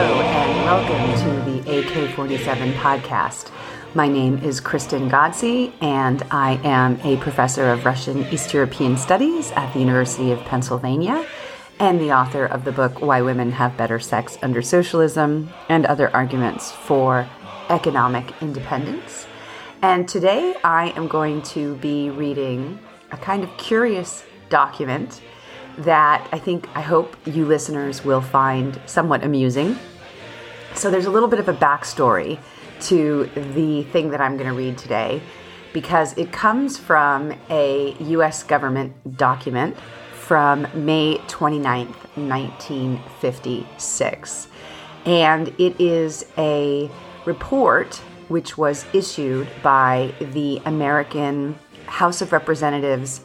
and welcome to the AK 47 podcast. My name is Kristen Ghodsee, and I am a professor of Russian East European Studies at the University of Pennsylvania and the author of the book Why Women Have Better Sex Under Socialism and Other Arguments for Economic Independence. And today I am going to be reading a kind of curious document that I think, I hope you listeners will find somewhat amusing. So there's a little bit of a backstory to the thing that I'm going to read today because it comes from a US government document from May 29th, 1956. And it is a report which was issued by the American House of Representatives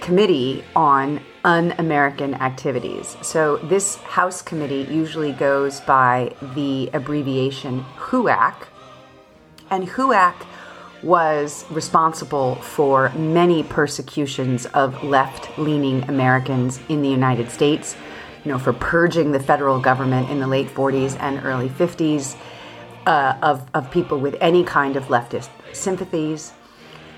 Committee on Un American Activities. So, this House committee usually goes by the abbreviation HUAC, and HUAC was responsible for many persecutions of left leaning Americans in the United States, you know, for purging the federal government in the late 40s and early 50s uh, of, of people with any kind of leftist sympathies.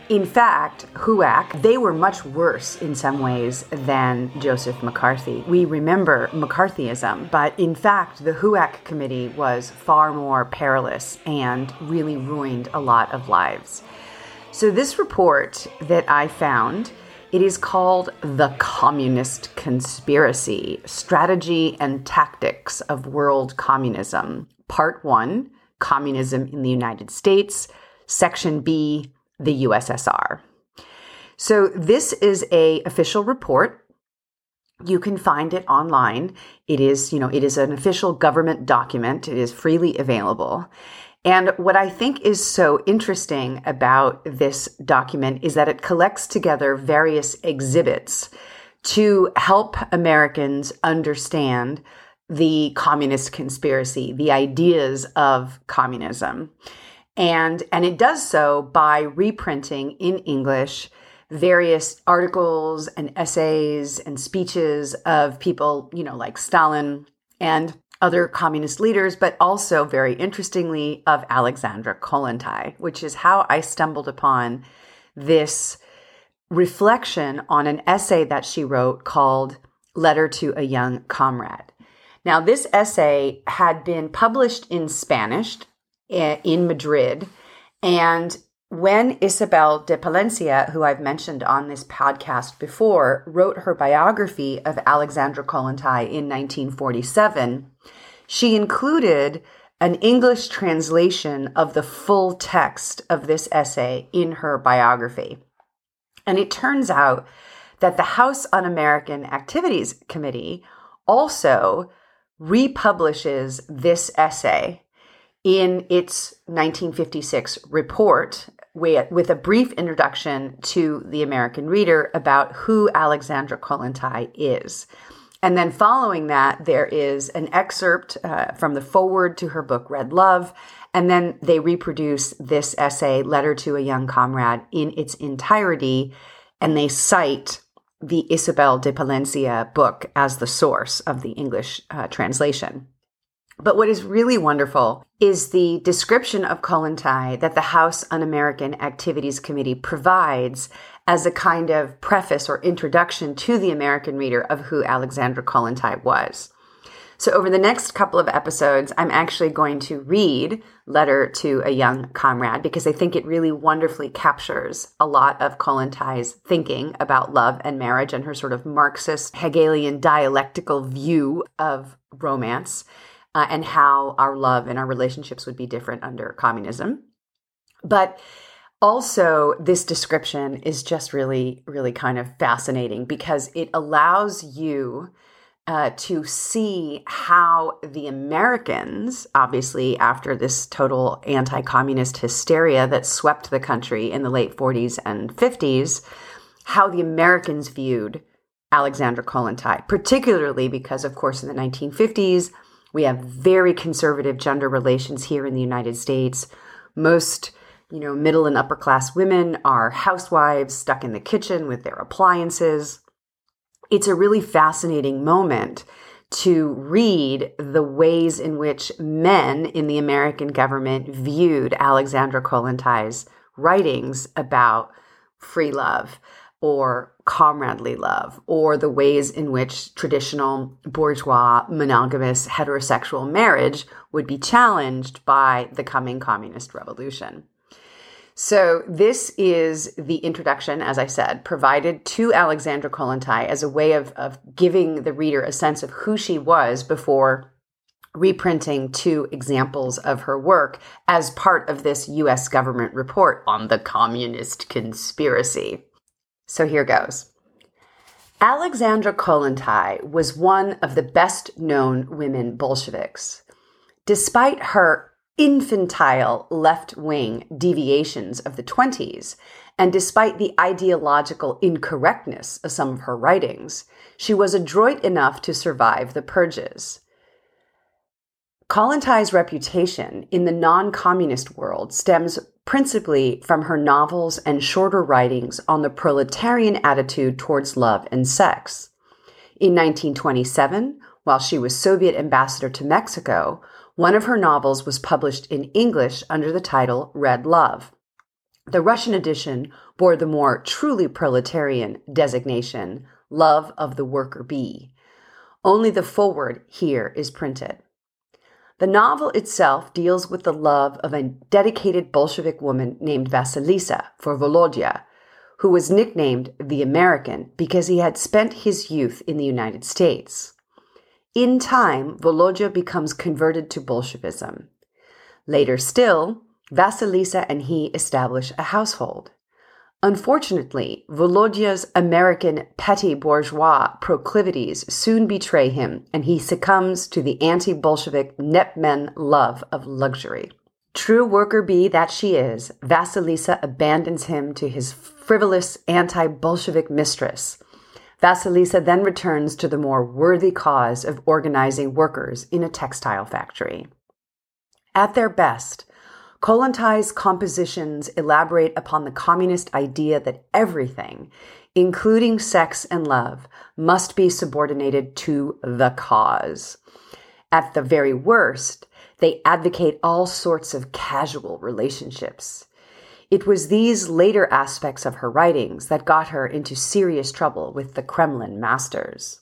In fact, HUAC, they were much worse in some ways than Joseph McCarthy. We remember McCarthyism, but in fact, the HUAC committee was far more perilous and really ruined a lot of lives. So this report that I found, it is called The Communist Conspiracy: Strategy and Tactics of World Communism, Part 1, Communism in the United States, Section B, the USSR. So this is a official report. You can find it online. It is, you know, it is an official government document. It is freely available. And what I think is so interesting about this document is that it collects together various exhibits to help Americans understand the communist conspiracy, the ideas of communism and and it does so by reprinting in english various articles and essays and speeches of people you know like stalin and other communist leaders but also very interestingly of alexandra kollontai which is how i stumbled upon this reflection on an essay that she wrote called letter to a young comrade. Now this essay had been published in spanish Eh, in Madrid. And when Isabel de Palencia, who I've mentioned on this podcast before, wrote her biography of Alexandra Kollontai in 1947, she included an English translation of the full text of this essay in her biography. And it turns out that the House Un American Activities Committee also republishes this essay in its 1956 report with a brief introduction to the American reader about who Alexandra Kollontai is. And then following that, there is an excerpt uh, from the foreword to her book, Red Love. And then they reproduce this essay, Letter to a Young Comrade, in its entirety. And they cite the Isabel de Palencia book as the source of the English uh, translation. But what is really wonderful is the description of Kollontai that the House Un American Activities Committee provides as a kind of preface or introduction to the American reader of who Alexandra Kollontai was. So, over the next couple of episodes, I'm actually going to read Letter to a Young Comrade because I think it really wonderfully captures a lot of Kollontai's thinking about love and marriage and her sort of Marxist Hegelian dialectical view of romance uh, and how our love and our relationships would be different under communism. But also, this description is just really, really kind of fascinating because it allows you uh, to see how the Americans, obviously, after this total anti communist hysteria that swept the country in the late 40s and 50s, how the Americans viewed Alexandra Kollontai, particularly because, of course, in the 1950s, we have very conservative gender relations here in the United States. Most, you know, middle and upper class women are housewives stuck in the kitchen with their appliances. It's a really fascinating moment to read the ways in which men in the American government viewed Alexandra Kollontai's writings about free love or comradely love, or the ways in which traditional bourgeois monogamous heterosexual marriage would be challenged by the coming communist revolution. So, this is the introduction, as I said, provided to Alexandra Kollontai as a way of, of giving the reader a sense of who she was before reprinting two examples of her work as part of this US government report on the communist conspiracy. So here goes. Alexandra Kollontai was one of the best known women Bolsheviks. Despite her infantile left wing deviations of the 20s, and despite the ideological incorrectness of some of her writings, she was adroit enough to survive the purges. Kollontai's reputation in the non communist world stems principally from her novels and shorter writings on the proletarian attitude towards love and sex. In 1927, while she was Soviet ambassador to Mexico, one of her novels was published in English under the title Red Love. The Russian edition bore the more truly proletarian designation, Love of the Worker Bee. Only the foreword here is printed. The novel itself deals with the love of a dedicated Bolshevik woman named Vasilisa for Volodya, who was nicknamed the American because he had spent his youth in the United States. In time, Volodya becomes converted to Bolshevism. Later still, Vasilisa and he establish a household. Unfortunately, Volodya's American petty bourgeois proclivities soon betray him, and he succumbs to the anti Bolshevik Nepmen love of luxury. True worker bee that she is, Vasilisa abandons him to his frivolous anti Bolshevik mistress. Vasilisa then returns to the more worthy cause of organizing workers in a textile factory. At their best, Kollontai's compositions elaborate upon the communist idea that everything, including sex and love, must be subordinated to the cause. At the very worst, they advocate all sorts of casual relationships. It was these later aspects of her writings that got her into serious trouble with the Kremlin masters.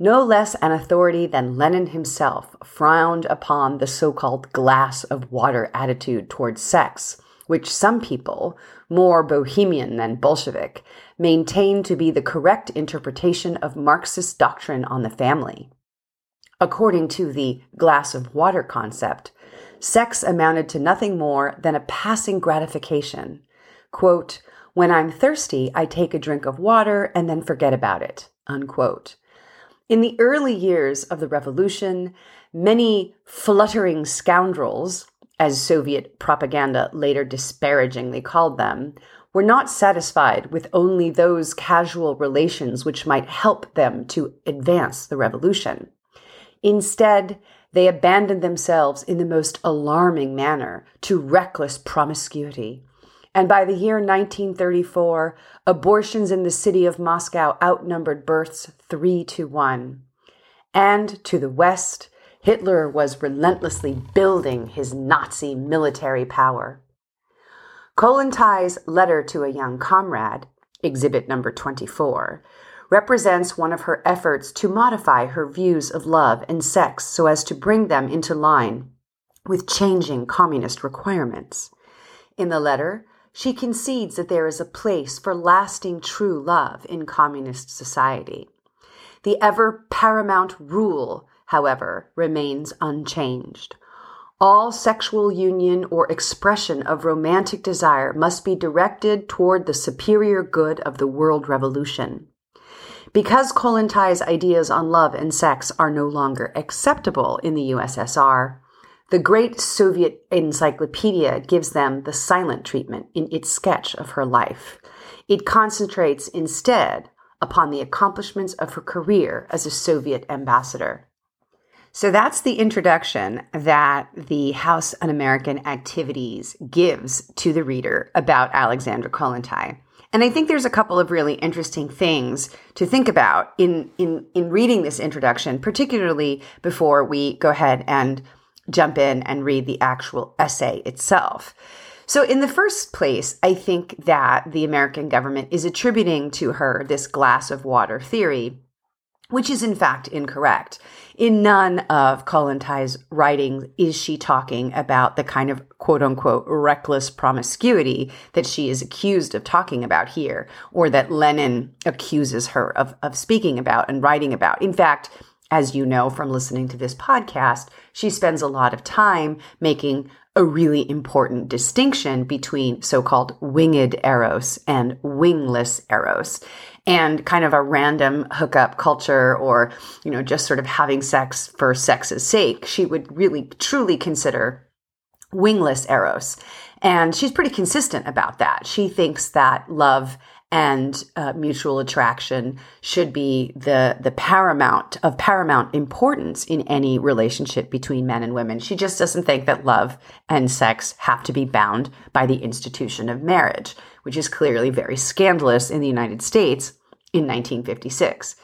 No less an authority than Lenin himself frowned upon the so called glass of water attitude towards sex, which some people, more bohemian than Bolshevik, maintain to be the correct interpretation of Marxist doctrine on the family. According to the glass of water concept, sex amounted to nothing more than a passing gratification. Quote, when I'm thirsty, I take a drink of water and then forget about it. Unquote. In the early years of the revolution, many fluttering scoundrels, as Soviet propaganda later disparagingly called them, were not satisfied with only those casual relations which might help them to advance the revolution. Instead, they abandoned themselves in the most alarming manner to reckless promiscuity, and by the year 1934, abortions in the city of Moscow outnumbered births three to one. And to the west, Hitler was relentlessly building his Nazi military power. Kollontai's letter to a young comrade, exhibit number 24, represents one of her efforts to modify her views of love and sex so as to bring them into line with changing communist requirements. In the letter, she concedes that there is a place for lasting true love in communist society. The ever paramount rule, however, remains unchanged. All sexual union or expression of romantic desire must be directed toward the superior good of the world revolution. Because Kollontai's ideas on love and sex are no longer acceptable in the USSR, the great Soviet encyclopedia gives them the silent treatment in its sketch of her life. It concentrates instead upon the accomplishments of her career as a Soviet ambassador. So that's the introduction that the House Un American Activities gives to the reader about Alexandra Kollontai. And I think there's a couple of really interesting things to think about in, in, in reading this introduction, particularly before we go ahead and jump in and read the actual essay itself. So, in the first place, I think that the American government is attributing to her this glass of water theory which is in fact incorrect. In none of Kollontai's writings is she talking about the kind of quote unquote reckless promiscuity that she is accused of talking about here, or that Lenin accuses her of, of speaking about and writing about. In fact, as you know from listening to this podcast, she spends a lot of time making a really important distinction between so called winged eros and wingless eros and kind of a random hookup culture or, you know, just sort of having sex for sex's sake. She would really truly consider wingless eros. And she's pretty consistent about that. She thinks that love and uh, mutual attraction should be the the paramount of paramount importance in any relationship between men and women. She just doesn't think that love and sex have to be bound by the institution of marriage, which is clearly very scandalous in the United States in 1956.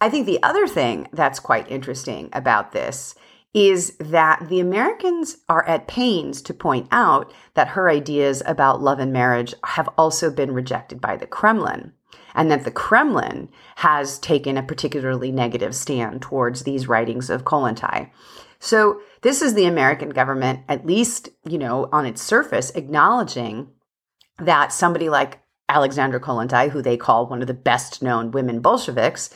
I think the other thing that's quite interesting about this is that the Americans are at pains to point out that her ideas about love and marriage have also been rejected by the Kremlin, and that the Kremlin has taken a particularly negative stand towards these writings of Kollontai. So this is the American government, at least, you know, on its surface, acknowledging that somebody like Alexandra Kollontai, who they call one of the best known women Bolsheviks,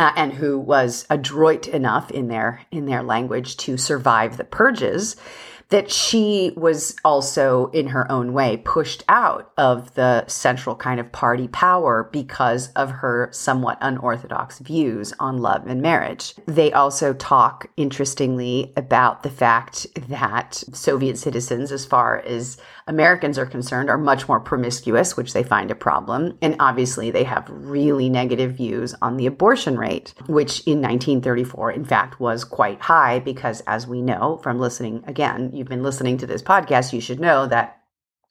uh, and who was adroit enough in their in their language to survive the purges that she was also in her own way pushed out of the central kind of party power because of her somewhat unorthodox views on love and marriage. They also talk interestingly about the fact that Soviet citizens as far as Americans are concerned, are much more promiscuous, which they find a problem. And obviously, they have really negative views on the abortion rate, which in 1934, in fact, was quite high because, as we know from listening again, you've been listening to this podcast, you should know that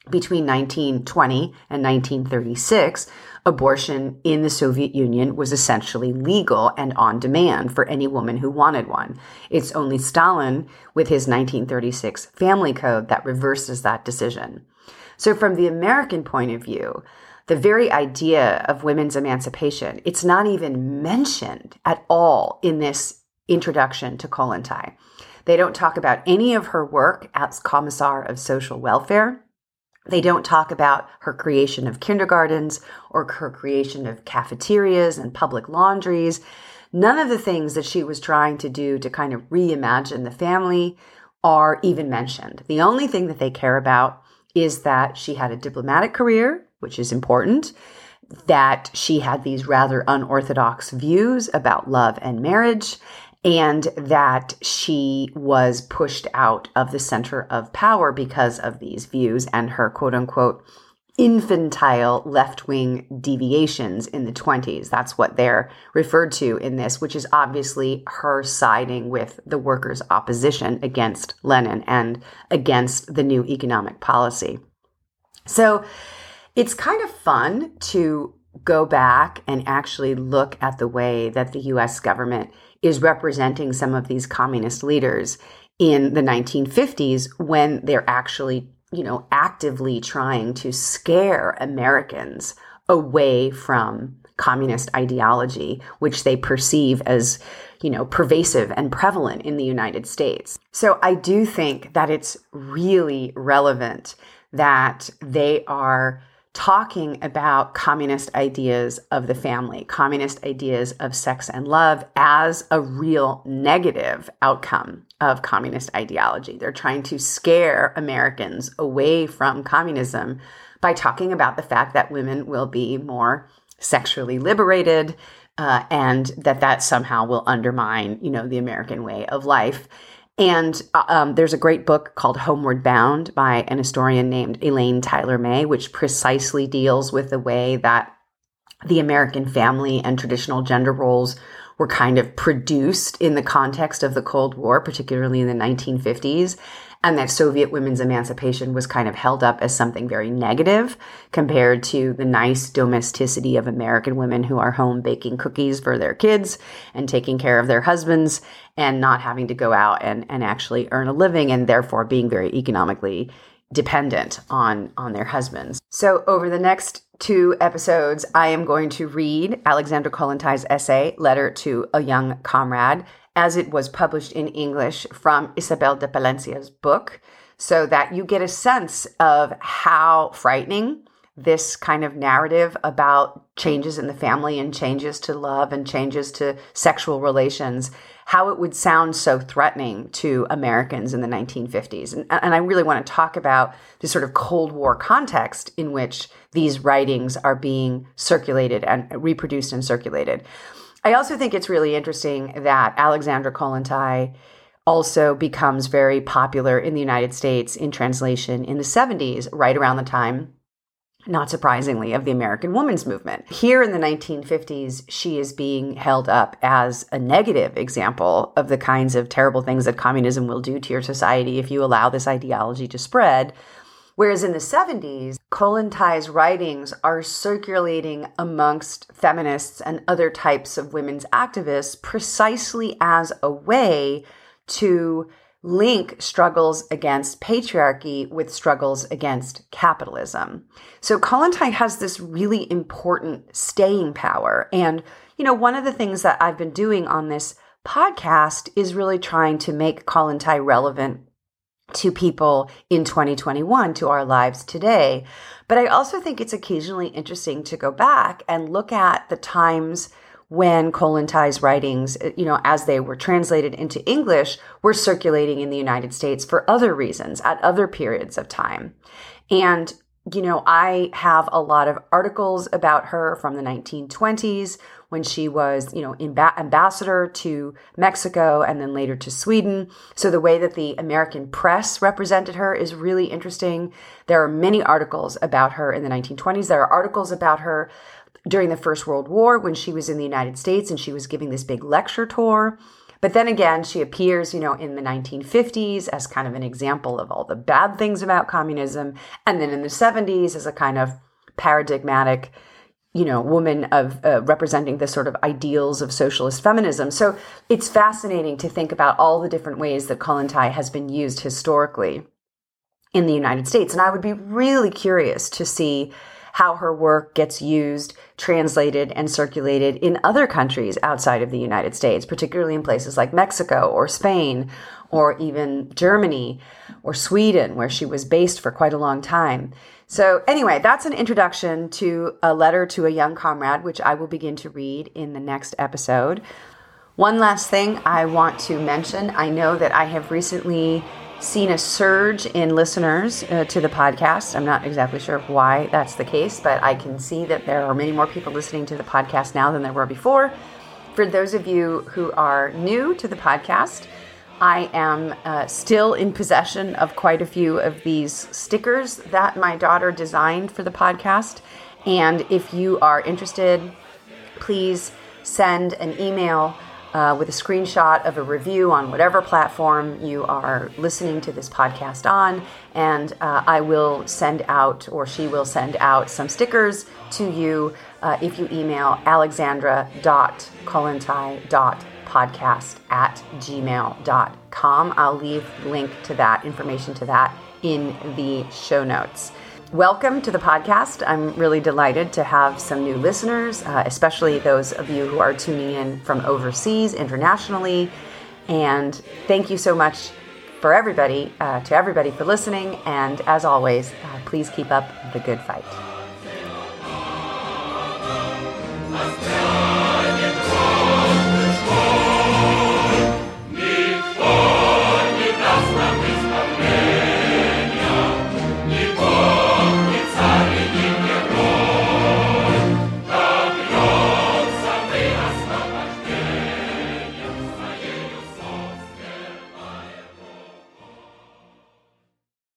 between 1920 and 1936, abortion in the Soviet Union was essentially legal and on demand for any woman who wanted one. It's only Stalin, with his 1936 family code, that reverses that decision. So, from the American point of view, the very idea of women's emancipation, it's not even mentioned at all in this introduction to Kollontai. They don't talk about any of her work as Commissar of Social Welfare. They don't talk about her creation of kindergartens or her creation of cafeterias and public laundries. None of the things that she was trying to do to kind of reimagine the family are even mentioned. The only thing that they care about is that she had a diplomatic career, which is important, that she had these rather unorthodox views about love and marriage, and that she was pushed out of the center of power because of these views and her quote unquote infantile left wing deviations in the 20s. That's what they're referred to in this, which is obviously her siding with the workers' opposition against Lenin and against the new economic policy. So it's kind of fun to go back and actually look at the way that the US government is representing some of these communist leaders in the 1950s when they're actually, you know, actively trying to scare Americans away from communist ideology, which they perceive as, you know, pervasive and prevalent in the United States. So I do think that it's really relevant that they are talking about communist ideas of the family, communist ideas of sex and love as a real negative outcome of communist ideology. They're trying to scare Americans away from communism by talking about the fact that women will be more sexually liberated uh, and that that somehow will undermine, you know, the American way of life. And uh, um, there's a great book called Homeward Bound by an historian named Elaine Tyler May, which precisely deals with the way that the American family and traditional gender roles were kind of produced in the context of the Cold War, particularly in the 1950s and that Soviet women's emancipation was kind of held up as something very negative compared to the nice domesticity of American women who are home baking cookies for their kids and taking care of their husbands and not having to go out and, and actually earn a living and therefore being very economically dependent on on their husbands. So over the next two episodes, I am going to read Alexander Kollontai's essay, Letter to a Young Comrade, as it was published in English from Isabel de Palencia's book, so that you get a sense of how frightening this kind of narrative about changes in the family and changes to love and changes to sexual relations, how it would sound so threatening to Americans in the 1950s. And, and I really want to talk about the sort of Cold War context in which these writings are being circulated and reproduced and circulated. I also think it's really interesting that Alexandra Kollontai also becomes very popular in the United States in translation in the 70s, right around the time, not surprisingly, of the American women's movement. Here in the 1950s, she is being held up as a negative example of the kinds of terrible things that communism will do to your society if you allow this ideology to spread. Whereas in the 70s, Kollontai's writings are circulating amongst feminists and other types of women's activists precisely as a way to link struggles against patriarchy with struggles against capitalism. So Kollontai has this really important staying power. And, you know, one of the things that I've been doing on this podcast is really trying to make Kollontai relevant to people in 2021, to our lives today. But I also think it's occasionally interesting to go back and look at the times when Kollontai's writings, uh, you know, as they were translated into English, were circulating in the United States for other reasons at other periods of time. And you know, I have a lot of articles about her from the 1920s when she was, you know, ambassador to Mexico and then later to Sweden. So the way that the American press represented her is really interesting. There are many articles about her in the 1920s. There are articles about her during the First World War when she was in the United States and she was giving this big lecture tour. But then again, she appears, you know, in the 1950s as kind of an example of all the bad things about communism. And then in the 70s as a kind of paradigmatic, you know, woman of uh, representing the sort of ideals of socialist feminism. So it's fascinating to think about all the different ways that Kollontai has been used historically in the United States. And I would be really curious to see how her work gets used, translated, and circulated in other countries outside of the United States, particularly in places like Mexico or Spain or even Germany or Sweden, where she was based for quite a long time. So, anyway, that's an introduction to a letter to a young comrade, which I will begin to read in the next episode. One last thing I want to mention I know that I have recently seen a surge in listeners uh, to the podcast. I'm not exactly sure why that's the case, but I can see that there are many more people listening to the podcast now than there were before. For those of you who are new to the podcast, I am uh, still in possession of quite a few of these stickers that my daughter designed for the podcast. And if you are interested, please send an email uh, with a screenshot of a review on whatever platform you are listening to this podcast on. And uh, I will send out, or she will send out, some stickers to you uh, if you email alexandra.kollontai.podcast at gmail.com. I'll leave link to that, information to that in the show notes. Welcome to the podcast. I'm really delighted to have some new listeners, uh, especially those of you who are tuning in from overseas, internationally. And thank you so much for everybody, uh, to everybody for listening. And as always, uh, please keep up the good fight.